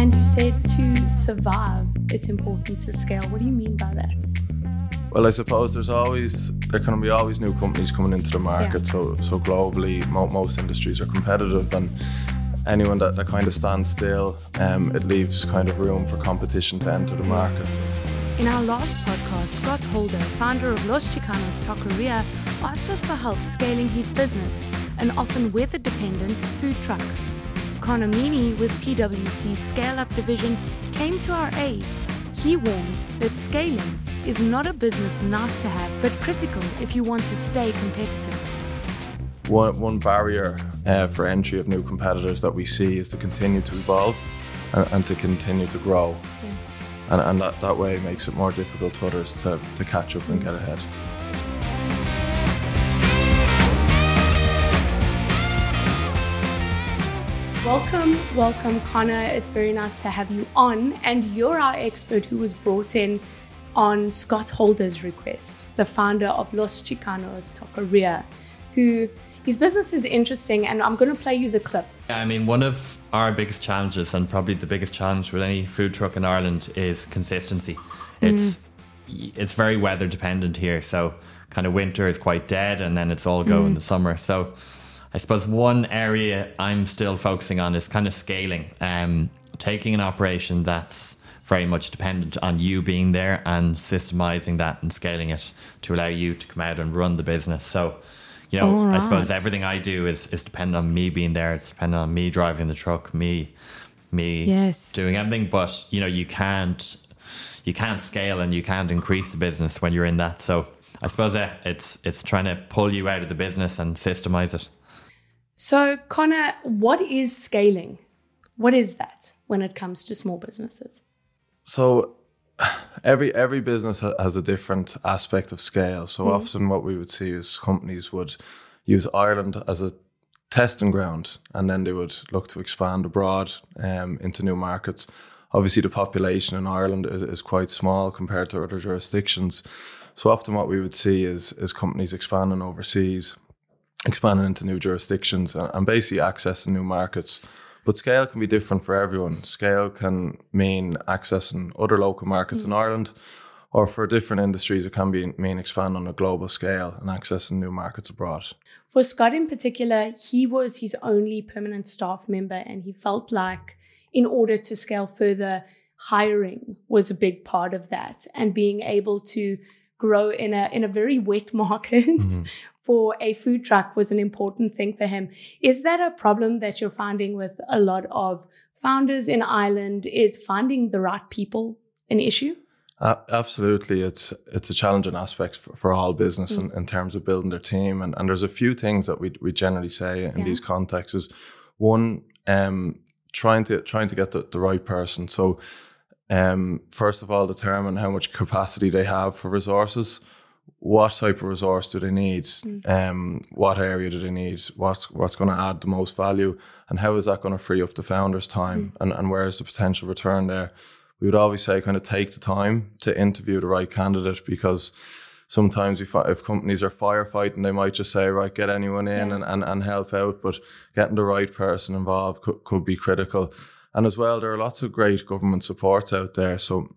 And you said to survive, it's important to scale. What do you mean by that? Well, I suppose there's always there can be always new companies coming into the market. Yeah. So so globally, mo- most industries are competitive, and anyone that, that kind of stands still, um, it leaves kind of room for competition to enter the market. In our last podcast, Scott Holder, founder of Los Chicanos Taqueria, asked us for help scaling his business, an often weather-dependent food truck. Meaney with PwC's Scale Up division came to our aid. He warns that scaling is not a business nice to have, but critical if you want to stay competitive. One, one barrier uh, for entry of new competitors that we see is to continue to evolve and, and to continue to grow. Yeah. And, and that, that way makes it more difficult to others to, to catch up and get ahead. Welcome, welcome, Conor. It's very nice to have you on. And you're our expert who was brought in on Scott Holder's request, the founder of Los Chicanos Taqueria, who his business is interesting. And I'm going to play you the clip. I mean, one of our biggest challenges, and probably the biggest challenge with any food truck in Ireland, is consistency. It's mm. it's very weather dependent here, so kind of winter is quite dead, and then it's all go mm. in the summer. So I suppose one area I'm still focusing on is kind of scaling, um, taking an operation that's very much dependent on you being there and systemizing that and scaling it to allow you to come out and run the business. So, you know, right. I suppose everything I do is is dependent on me being there. It's dependent on me driving the truck, me, me yes. doing everything. But you know, you can't you can't scale and you can't increase the business when you're in that. So, I suppose uh, it's it's trying to pull you out of the business and systemize it. So, Conor, what is scaling? What is that when it comes to small businesses? So, every every business has a different aspect of scale. So mm. often, what we would see is companies would use Ireland as a testing ground, and then they would look to expand abroad um, into new markets. Obviously, the population in Ireland is, is quite small compared to other jurisdictions. So often, what we would see is is companies expanding overseas expanding into new jurisdictions and basically accessing new markets. But scale can be different for everyone. Scale can mean accessing other local markets mm. in Ireland, or for different industries, it can be mean expand on a global scale and accessing new markets abroad. For Scott in particular, he was his only permanent staff member, and he felt like in order to scale further, hiring was a big part of that, and being able to grow in a in a very wet market mm-hmm for a food truck was an important thing for him. Is that a problem that you're finding with a lot of founders in Ireland? Is finding the right people an issue? Uh, absolutely, it's it's a challenging aspect for, for all business mm. in, in, terms of building their team, and, and there's a few things that we we generally say in yeah. these contexts. Is one, um, trying to trying to get the, the right person. So, um, first of all, determine how much capacity they have for resources what type of resource do they need? Mm. Um, what area do they need? What's what's going to add the most value, and how is that going to free up the founder's time? Mm. And and where is the potential return there? We would always say, kind of take the time to interview the right candidate because sometimes if, if companies are firefighting, they might just say, right, get anyone in yeah. and, and, and help out, but getting the right person involved could, could be critical. And as well, there are lots of great government supports out there. So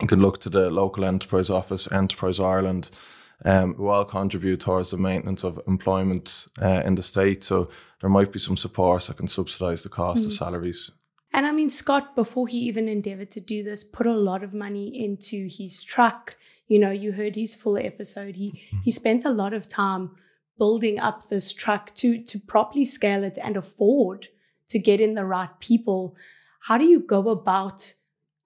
you can look to the local enterprise office, Enterprise Ireland, um, who all contribute towards the maintenance of employment uh, in the state. So there might be some supports that can subsidise the cost mm. of salaries. And I mean, Scott, before he even endeavored to do this, put a lot of money into his truck. You know, you heard his full episode. He mm-hmm. he spent a lot of time building up this truck to to properly scale it and afford to get in the right people. How do you go about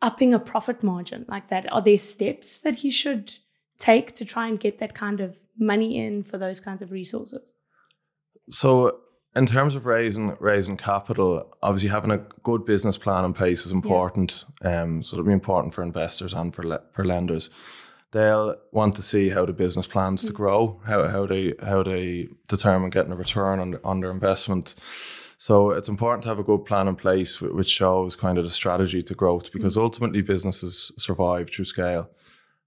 upping a profit margin like that? Are there steps that he should take to try and get that kind of money in for those kinds of resources? So, in terms of raising raising capital, obviously having a good business plan in place is important. Yeah. Um, so it'll be important for investors and for le- for lenders. They'll want to see how the business plans mm-hmm. to mm. grow, how how they how they determine getting a return on on their investment. So it's important to have a good plan in place which shows kind of the strategy to growth because mm. ultimately businesses survive through scale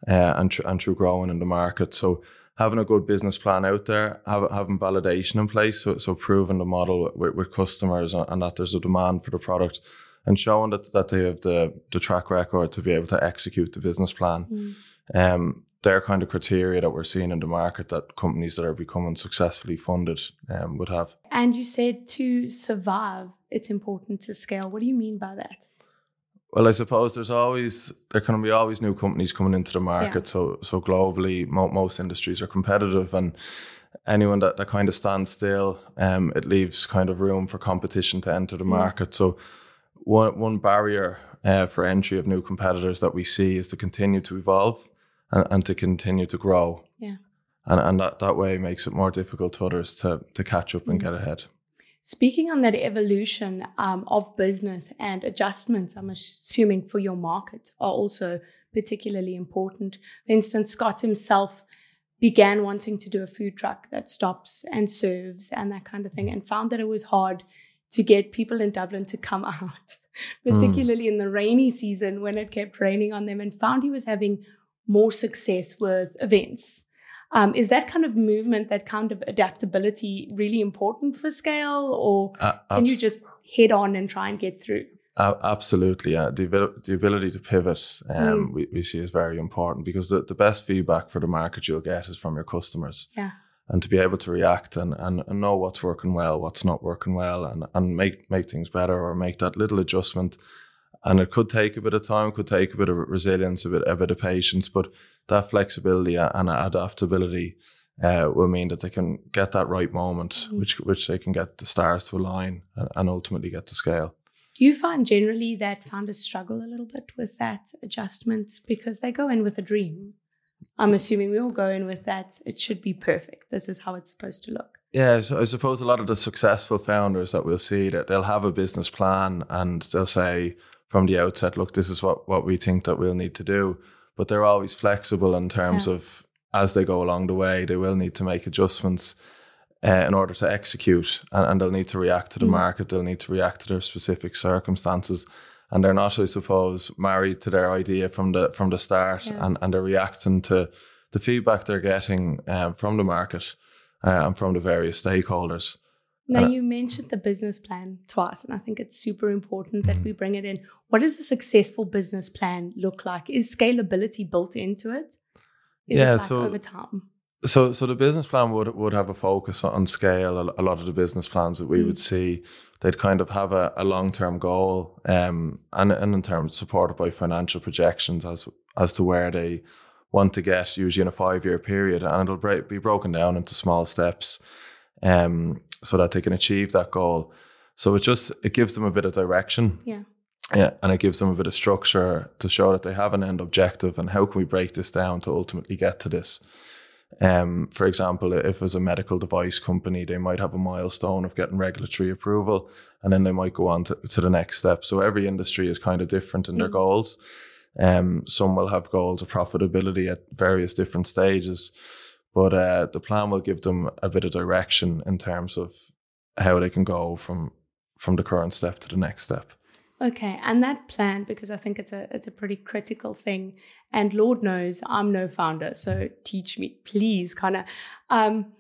uh, and, tr- and through growing in the market. So having a good business plan out there, have, having validation in place, so, so proving the model with, with customers and, and that there's a demand for the product and showing that, that they have the, the track record to be able to execute the business plan. Mm. Um, they're kind of criteria that we're seeing in the market that companies that are becoming successfully funded um, would have. And you said to survive, it's important to scale. What do you mean by that? Well, I suppose there's always there can be always new companies coming into the market. Yeah. So so globally, mo- most industries are competitive, and anyone that, that kind of stands still, um, it leaves kind of room for competition to enter the mm. market. So one one barrier uh, for entry of new competitors that we see is to continue to evolve and, and to continue to grow. Yeah. And, and that, that way makes it more difficult to others to, to catch up and mm. get ahead. Speaking on that evolution um, of business and adjustments, I'm assuming for your market are also particularly important. For instance, Scott himself began wanting to do a food truck that stops and serves and that kind of thing, and found that it was hard to get people in Dublin to come out, particularly mm. in the rainy season when it kept raining on them, and found he was having more success with events. Um, is that kind of movement, that kind of adaptability, really important for scale, or uh, can you just head on and try and get through? Uh, absolutely, yeah. The, the ability to pivot, um, mm. we, we see is very important because the, the best feedback for the market you'll get is from your customers. Yeah. And to be able to react and, and, and know what's working well, what's not working well, and, and make make things better or make that little adjustment and it could take a bit of time, could take a bit of resilience, a bit, a bit of patience, but that flexibility and adaptability uh, will mean that they can get that right moment, mm-hmm. which which they can get the stars to align and, and ultimately get to scale. Do you find generally that founders struggle a little bit with that adjustment because they go in with a dream? I'm assuming we all go in with that. It should be perfect. This is how it's supposed to look. Yeah, so I suppose a lot of the successful founders that we'll see that they'll have a business plan and they'll say, from the outset, look, this is what, what we think that we'll need to do. But they're always flexible in terms yeah. of as they go along the way, they will need to make adjustments uh, in order to execute, and, and, they'll need to react to the mm. market. They'll need to react to their specific circumstances, and they're not, I suppose, married to their idea from the from the start, yeah. and, and they're reacting to the feedback they're getting um, from the market uh, and from the various stakeholders. Now, uh, you mentioned the business plan twice, and I think it's super important that mm-hmm. we bring it in. What does a successful business plan look like? Is scalability built into it? Is yeah, it like so over time. So, so the business plan would would have a focus on scale. A lot of the business plans that we mm. would see, they'd kind of have a, a long term goal, um, and and in terms supported by financial projections as as to where they want to get, usually in a five year period, and it'll be broken down into small steps um, so that they can achieve that goal. So it just it gives them a bit of direction. Yeah. Yeah, and it gives them a bit of structure to show that they have an end objective and how can we break this down to ultimately get to this. Um, for example, if it's a medical device company, they might have a milestone of getting regulatory approval, and then they might go on to, to the next step. So every industry is kind of different in mm. their goals. Um, some will have goals of profitability at various different stages. But uh, the plan will give them a bit of direction in terms of how they can go from from the current step to the next step. Okay, and that plan because I think it's a it's a pretty critical thing. And Lord knows I'm no founder, so teach me, please, Conor. Um,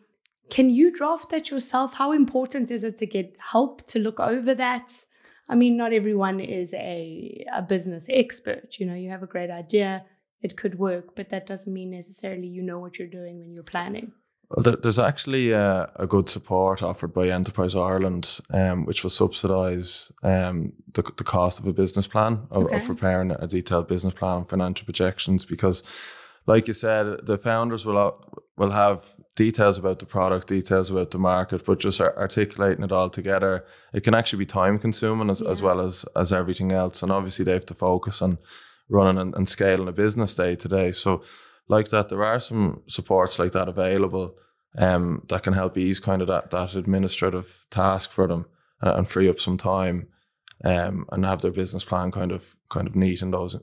can you draft that yourself? How important is it to get help to look over that? I mean, not everyone is a, a business expert. You know, you have a great idea, it could work, but that doesn't mean necessarily you know what you're doing when you're planning. Well, there's actually a, a, good support offered by Enterprise Ireland, um, which will subsidise um, the, the cost of a business plan, of, okay. of, preparing a detailed business plan and financial projections. Because, like you said, the founders will will have details about the product, details about the market, but just articulating it all together, it can actually be time consuming as, yeah. as well as as everything else. And obviously, they have to focus on running and, and scaling a business day to day. So, like that, there are some supports like that available um, that can help ease kind of that, that administrative task for them and, and free up some time um, and have their business plan kind of kind of neat in those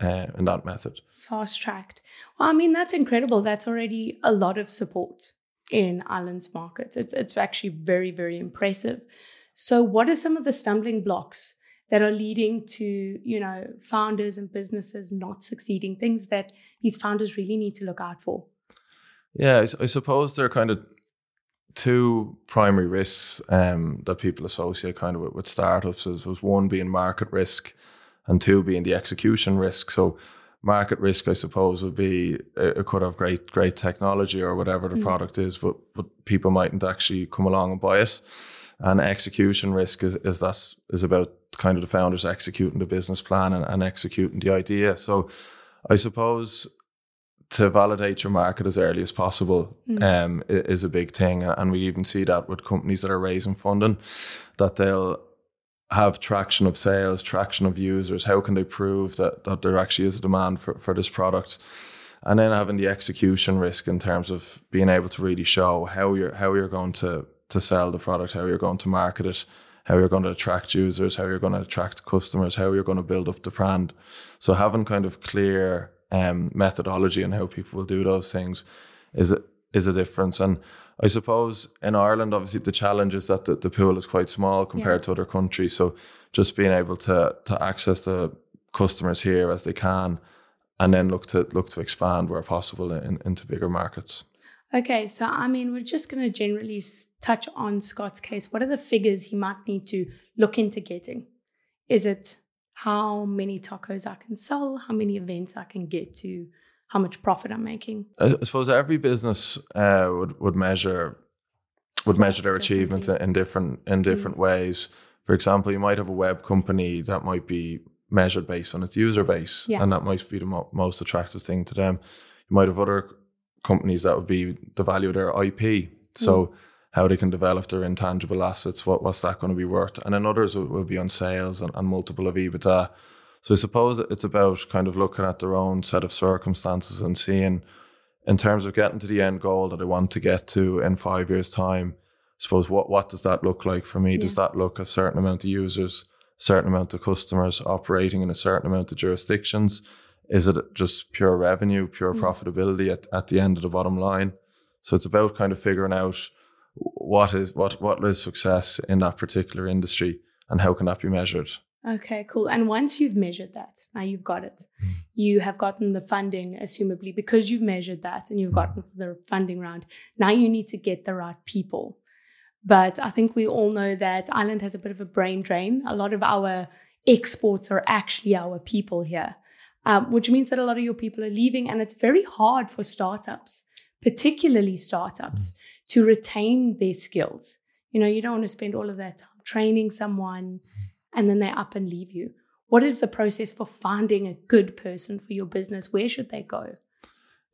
uh, in that method. Fast tracked. Well, I mean that's incredible. That's already a lot of support in Ireland's markets. It's it's actually very very impressive. So, what are some of the stumbling blocks that are leading to you know founders and businesses not succeeding things that these founders really need to look out for yeah i, I suppose there are kind of two primary risks um, that people associate kind of with, with startups. Is was one being market risk, and two being the execution risk. So market risk, I suppose, would be it could have great great technology or whatever the mm. product is, but but people mightn't actually come along and buy it. And execution risk is, is that is about kind of the founders executing the business plan and, and executing the idea. So I suppose to validate your market as early as possible mm. um, is a big thing. And we even see that with companies that are raising funding, that they'll have traction of sales, traction of users. How can they prove that, that there actually is a demand for, for this product? And then having the execution risk in terms of being able to really show how you're how you're going to to sell the product, how you're going to market it, how you're going to attract users, how you're going to attract customers, how you're going to build up the brand. So having kind of clear um, methodology and how people will do those things is a, is a difference. And I suppose in Ireland, obviously, the challenge is that the, the pool is quite small compared yeah. to other countries. So just being able to to access the customers here as they can, and then look to look to expand where possible in, into bigger markets. Okay, so I mean, we're just going to generally touch on Scott's case. What are the figures he might need to look into getting? Is it how many tacos I can sell, how many events I can get to, how much profit I'm making. I suppose every business uh, would would measure would measure their achievements in different in different mm. ways. For example, you might have a web company that might be measured based on its user base, yeah. and that might be the mo- most attractive thing to them. You might have other companies that would be the value of their IP. So mm how they can develop their intangible assets, what, what's that going to be worth? And then others will, will be on sales and, and, multiple of EBITDA. So I suppose it's about kind of looking at their own set of circumstances and seeing, in terms of getting to the end goal that I want to get to in five years' time, I suppose what, what does that look like for me? Yeah. Does that look a certain amount of users, certain amount of customers operating in a certain amount of jurisdictions? Is it just pure revenue, pure mm. profitability at, at the end of the bottom line? So it's about kind of figuring out what is what what is success in that particular industry and how can that be measured okay cool and once you've measured that now you've got it mm. you have gotten the funding assumably because you've measured that and you've gotten the funding round now you need to get the right people but i think we all know that ireland has a bit of a brain drain a lot of our exports are actually our people here um, which means that a lot of your people are leaving and it's very hard for startups particularly startups, to retain their skills. You know, you don't want to spend all of that time training someone and then they up and leave you. What is the process for finding a good person for your business? Where should they go?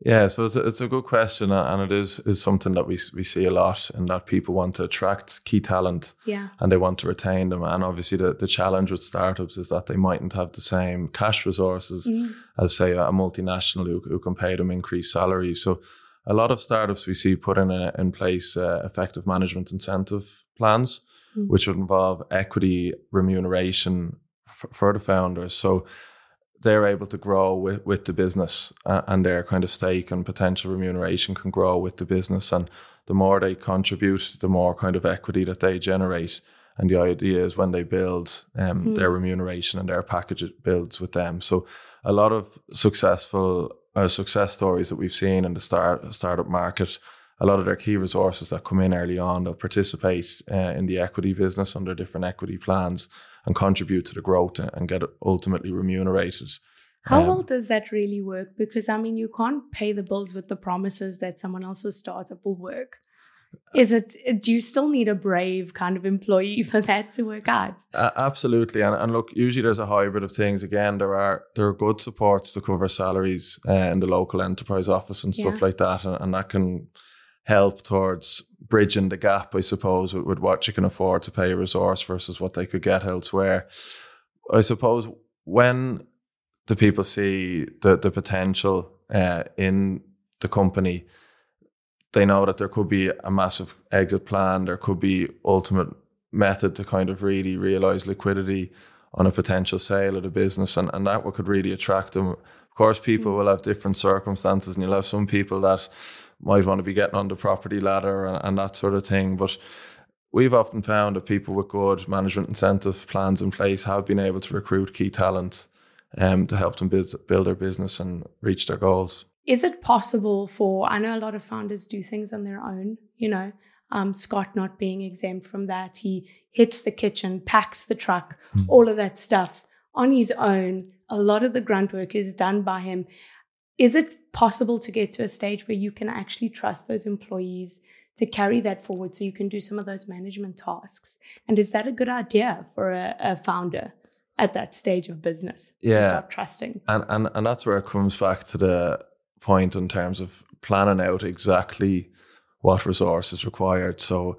Yeah, so it's a, it's a good question, and it is is something that we we see a lot, in that people want to attract key talent, yeah, and they want to retain them. And obviously, the, the challenge with startups is that they mightn't have the same cash resources mm. as say a multinational who, who can pay them increased salaries. So a lot of startups we see put in, a, in place uh, effective management incentive plans, mm. which would involve equity remuneration f- for the founders. So they're able to grow with, with the business uh, and their kind of stake and potential remuneration can grow with the business. And the more they contribute, the more kind of equity that they generate. And the idea is when they build um, mm. their remuneration and their package builds with them. So a lot of successful uh, success stories that we've seen in the start startup market, a lot of their key resources that come in early on, they'll participate uh, in the equity business under different equity plans and contribute to the growth and get ultimately remunerated. How um, well does that really work? Because I mean, you can't pay the bills with the promises that someone else's startup will work. Is it? Do you still need a brave kind of employee for that to work out? Uh, absolutely, and, and look, usually there's a hybrid of things. Again, there are there are good supports to cover salaries uh, in the local enterprise office and stuff like that, and, and that can help towards bridging the gap, I suppose, with, with what you can afford to pay a resource versus what they could get elsewhere. I suppose when the people see the the potential uh, in the company they know that there could be a massive exit plan. There could be ultimate method to kind of really realize liquidity on a potential sale of the business, and, and that what could really attract them. Of course, people mm. will have different circumstances, and you'll have some people that might want to be getting on the property ladder and, and that sort of thing. But we've often found that people with good management incentive plans in place have been able to recruit key talents um, to help them build, build their business and reach their goals is it possible for i know a lot of founders do things on their own you know Um, Scott not being exempt from that. He hits the kitchen, packs the truck, mm. all of that stuff on his own. A lot of the grunt work is done by him. Is it possible to get to a stage where you can actually trust those employees to carry that forward so you can do some of those management tasks? And is that a good idea for a, a founder at that stage of business yeah. to start trusting? And, and and that's where it comes back to the point in terms of planning out exactly what resource is required. So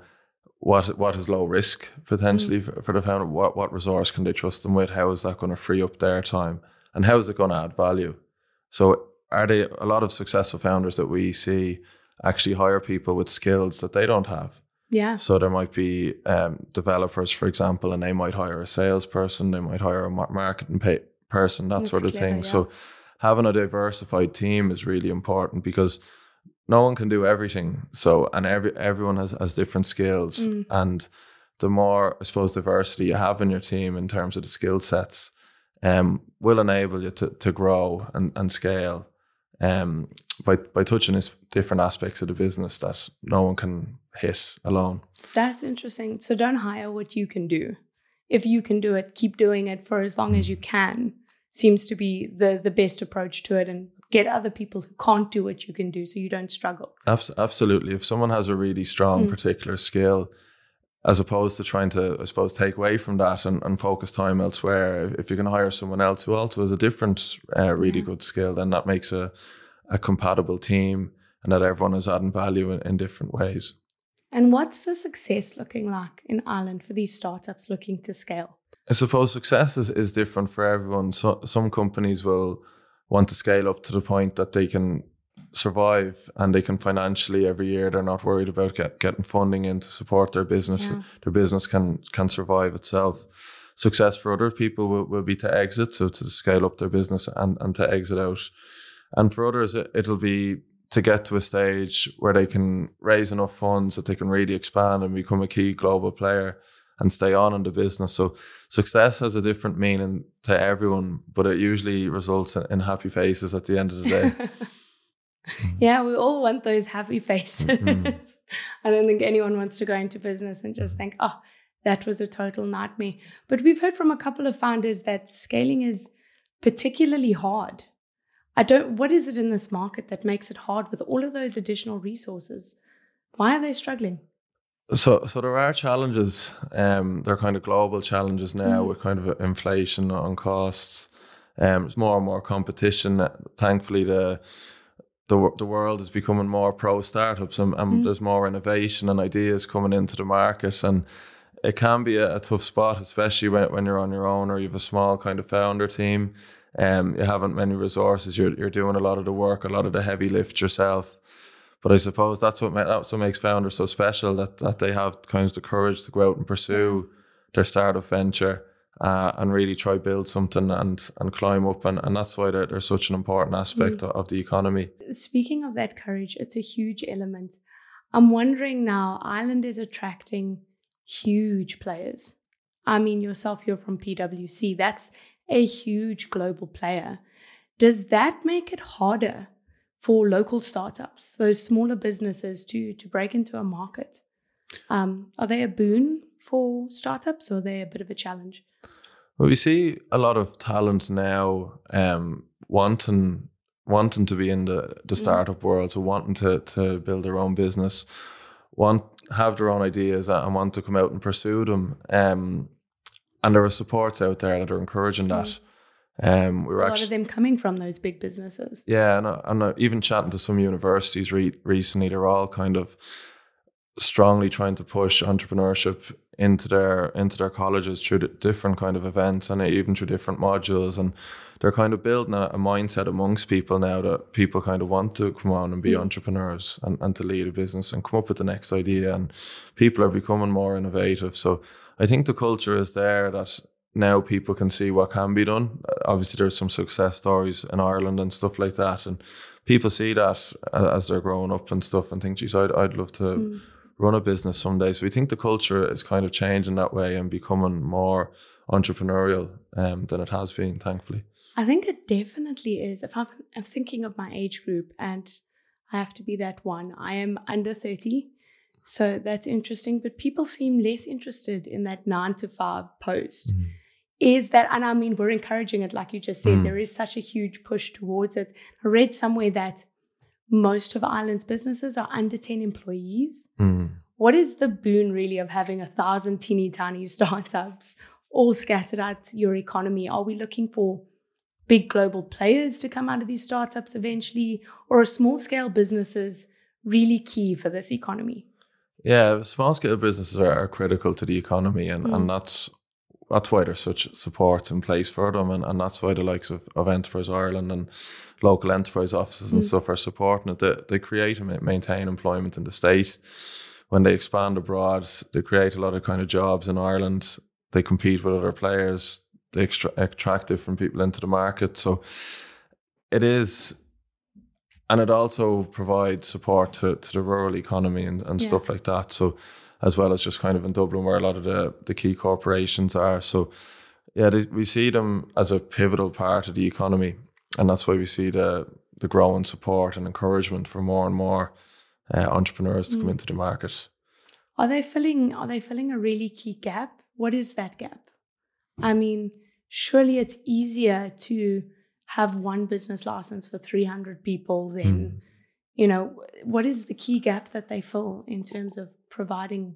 what what is low risk potentially mm. for, for the founder? What what resource can they trust them with? How is that going to free up their time? And how is it going to add value? So are they a lot of successful founders that we see actually hire people with skills that they don't have? Yeah. So there might be um, developers, for example, and they might hire a salesperson, they might hire a marketing pay- person, that That's sort of clear, thing. Yeah. So having a diversified team is really important because no one can do everything. So and every everyone has, has different skills. Mm. And the more I suppose diversity you have in your team in terms of the skill sets, um, will enable you to, to grow and, and scale um, by by touching this different aspects of the business that no one can hit alone. That's interesting. So don't hire what you can do. If you can do it, keep doing it for as long as you can. Seems to be the the best approach to it, and get other people who can't do what you can do, so you don't struggle. Absolutely. If someone has a really strong mm. particular skill, as opposed to trying to, I suppose, take away from that and, and focus time elsewhere. If you can hire someone else who also has a different, uh, really yeah. good skill, then that makes a, a compatible team and that everyone is adding value in, in different ways. And what's the success looking like in Ireland for these startups looking to scale? I suppose success is, is different for everyone. So some companies will want to scale up to the point that they can survive and they can financially every year they're not worried about get, getting funding in to support their business yeah. their business can can survive itself success for other people will, will be to exit so to scale up their business and, and to exit out and for others it, it'll be to get to a stage where they can raise enough funds that they can really expand and become a key global player and stay on in the business. So success has a different meaning to everyone, but it usually results in, in happy faces at the end of the day. yeah, we all want those happy faces. Mm-hmm. I don't think anyone wants to go into business and just think, oh, that was a total nightmare. But we've heard from a couple of founders that scaling is particularly hard. I don't, what is it in this market that makes it hard with all of those additional resources? Why are they struggling? So, so there are challenges. Um, they're kind of global challenges now mm. with kind of inflation on costs. Um, there's more and more competition. Thankfully, the the the world is becoming more pro startups, and, and mm. there's more innovation and ideas coming into the market, and it can be a, a, tough spot, especially when, when you're on your own or you have a small kind of founder team. Um, you haven't many resources. You're you're doing a lot of the work, a lot of the heavy lift yourself. But I suppose that's what that's what makes founders so special that that they have kind of the courage to go out and pursue their startup venture uh, and really try build something and and climb up and, and that's why they're, they're such an important aspect mm. of the economy. Speaking of that courage, it's a huge element. I'm wondering now, Ireland is attracting huge players. I mean, yourself, you're from PwC. That's a huge global player. Does that make it harder for local startups, those smaller businesses to to break into a market? Um, are they a boon for startups or are they a bit of a challenge? Well, we see a lot of talent now um, wanting wanting to be in the, the mm. startup world, so wanting to to build their own business, want have their own ideas and want to come out and pursue them. Um, and there are supports out there that are encouraging that. Mm. Um, we were a lot of them coming from those big businesses. Yeah, and, and even chatting to some universities re- recently, they're all kind of strongly trying to push entrepreneurship into their into their colleges through different kind of events and even through different modules and they're kind of building a, a mindset amongst people now that people kind of want to come on and be mm. entrepreneurs and, and to lead a business and come up with the next idea and people are becoming more innovative so I think the culture is there that now people can see what can be done. Obviously, there's some success stories in Ireland and stuff like that, and people see that as they're growing up and stuff, and think, "Geez, I'd, I'd love to mm. Run a business someday." So we think the culture is kind of changing that way and becoming more entrepreneurial um, than it has been, thankfully. I think it definitely is. If I'm, I'm thinking of my age group, and I have to be that one, I am under thirty. So that's interesting. But people seem less interested in that nine to five post. Mm. Is that, and I mean, we're encouraging it, like you just said, mm. there is such a huge push towards it. I read somewhere that most of Ireland's businesses are under 10 employees. Mm. What is the boon really of having a thousand teeny tiny startups all scattered out your economy? Are we looking for big global players to come out of these startups eventually, or are small scale businesses really key for this economy? Yeah, small scale businesses are, are, critical to the economy, and, mm. and that's that's why there's such support in place for them, and, and that's why the likes of, of Enterprise Ireland and local enterprise offices and mm. stuff are supporting it. They, they create and maintain employment in the state. When they expand abroad, they create a lot of kind of jobs in Ireland. They compete with other players extra- attractive from people into the market. So it is, and it also provides support to, to the rural economy and, and yeah. stuff like that. So as well as just kind of in Dublin where a lot of the, the key corporations are. So yeah, they, we see them as a pivotal part of the economy, and that's why we see the the growing support and encouragement for more and more uh, entrepreneurs to mm. come into the market. Are they filling? Are they filling a really key gap? What is that gap? I mean, surely it's easier to have one business license for 300 people than, mm. You know, what is the key gap that they fill in terms of providing,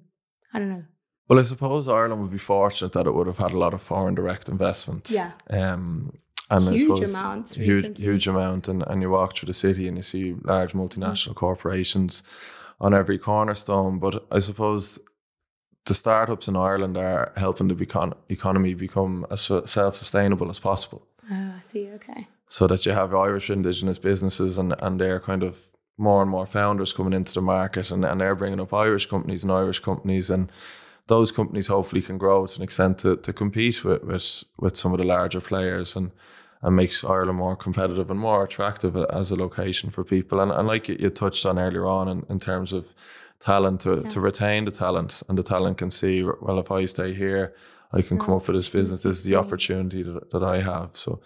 I don't know. Well, I suppose Ireland would be fortunate that it would have had a lot of foreign direct investment. Yeah. Um, and huge I suppose amounts huge, recently. huge amount, and, and you walk through the city and you see large multinational mm. corporations on every cornerstone. But I suppose the startups in Ireland are helping the becon- economy become as self sustainable as possible. Oh, I see. Okay. So that you have Irish Indigenous businesses and, and they're kind of more and more founders coming into the market and, and they're bringing up Irish companies and Irish companies and those companies hopefully can grow to an extent to, to compete with, with, with some of the larger players and and makes Ireland more competitive and more attractive as a location for people. And, and like you touched on earlier on in, in terms of talent to, yeah. to retain the talent and the talent can see well if i stay here i can come up for this business. This is the mm-hmm. opportunity that, that i have. So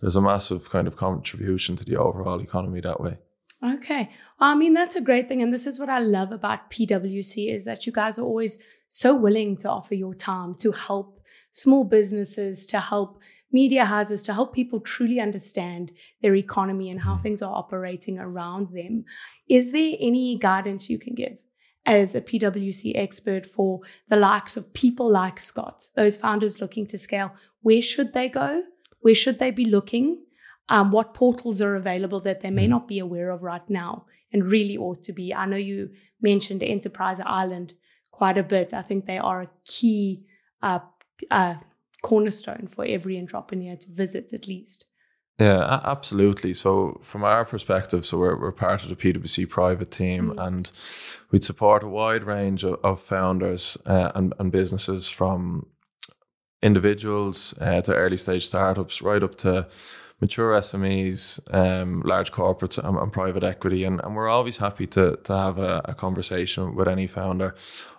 there's a massive kind of contribution to the overall economy that way okay i mean that's a great thing and this is what i love about pwc is that you guys are always so willing to offer your time to help small businesses to help media houses to help people truly understand their economy and how mm. things are operating around them. Is there any guidance you can give as a PwC expert for the likes of people like Scott, those founders looking to scale, where should they go? Where should they be looking? Um, what portals are available that they may mm-hmm. not be aware of right now and really ought to be? I know you mentioned Enterprise Ireland quite a bit. I think they are a key uh, uh, cornerstone for every entrepreneur to visit at least. Yeah, absolutely. So from our perspective, so we're, we're part of the PwC private team mm. and we'd support a wide range of, of founders uh, and, and businesses from individuals uh, to early stage startups right up to mature SMEs, um, large corporates, and, and, private equity. And, and we're always happy to, to have a, a conversation with any founder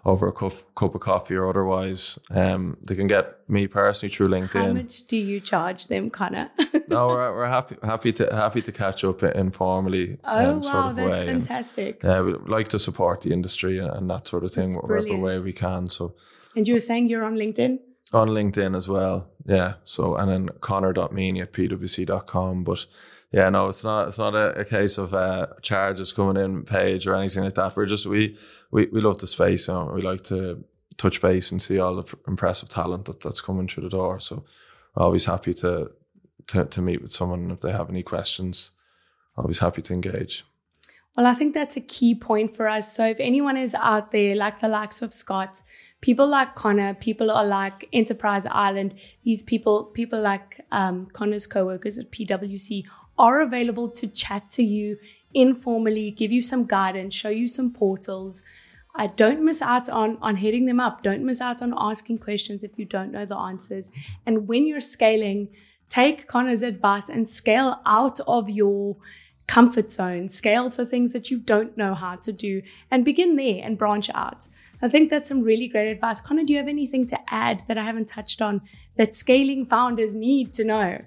over a cup, cup of coffee or otherwise. Um, they can get me personally through LinkedIn. How much do you charge them, Conor? no, we're, we're happy happy to happy to catch up informally. Oh, um, wow, sort of that's way. fantastic. Yeah, we like to support the industry and, and that sort of thing, wherever way we can. So. And you were saying you're on LinkedIn? On LinkedIn as well. Yeah. So and then conor.meaney at pwc.com. But yeah, no, it's not it's not a, a case of uh, charges coming in page or anything like that. We're just we we, we love the space and we like to touch base and see all the impressive talent that, that's coming through the door. So always happy to, to to meet with someone if they have any questions. Always happy to engage. Well, I think that's a key point for us. So if anyone is out there, like the likes of Scott, people like Conor, people are like Enterprise Ireland, these people, people like um, Conor's co-workers at PwC are available to chat to you informally, give you some guidance, show you some portals. Don't miss out on on hitting them up. Don't miss out on asking questions if you don't know the answers. And when you're scaling, take Conor's advice and scale out of your comfort zone, scale for things that you don't know how to do, and begin there and branch out. I think that's some really great advice. Conor, do you have anything to add that I haven't touched on that scaling founders need to know?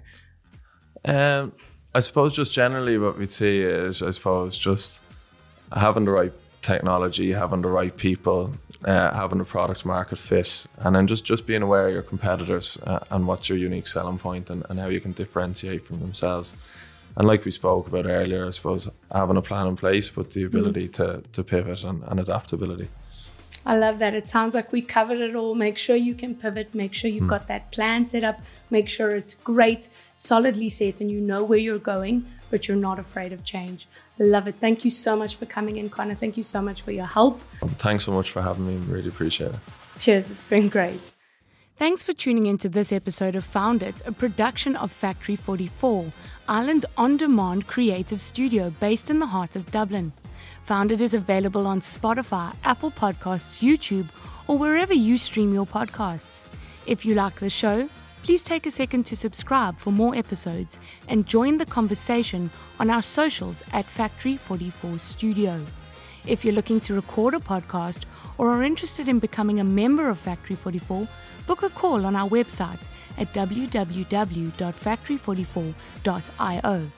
Um, I suppose just generally what we'd see is, I suppose, just having the right technology, having the right people, uh, having the product market fit, and then just, just being aware of your competitors uh, and what's your unique selling point and, and how you can differentiate from themselves. And like we spoke about earlier, I suppose having a plan in place, but the ability mm. to, to pivot and, and adaptability. I love that. It sounds like we covered it all. Make sure you can pivot. Make sure you've mm. got that plan set up. Make sure it's great, solidly set, and you know where you're going, but you're not afraid of change. Love it. Thank you so much for coming in, Conor. Thank you so much for your help. Thanks so much for having me. Really appreciate it. Cheers. It's been great. Thanks for tuning into this episode of Found It, a production of Factory 44, Ireland's on demand creative studio based in the heart of Dublin. Found It is available on Spotify, Apple Podcasts, YouTube, or wherever you stream your podcasts. If you like the show, please take a second to subscribe for more episodes and join the conversation on our socials at Factory 44 Studio. If you're looking to record a podcast or are interested in becoming a member of Factory 44, book a call on our website at www.factory44.io.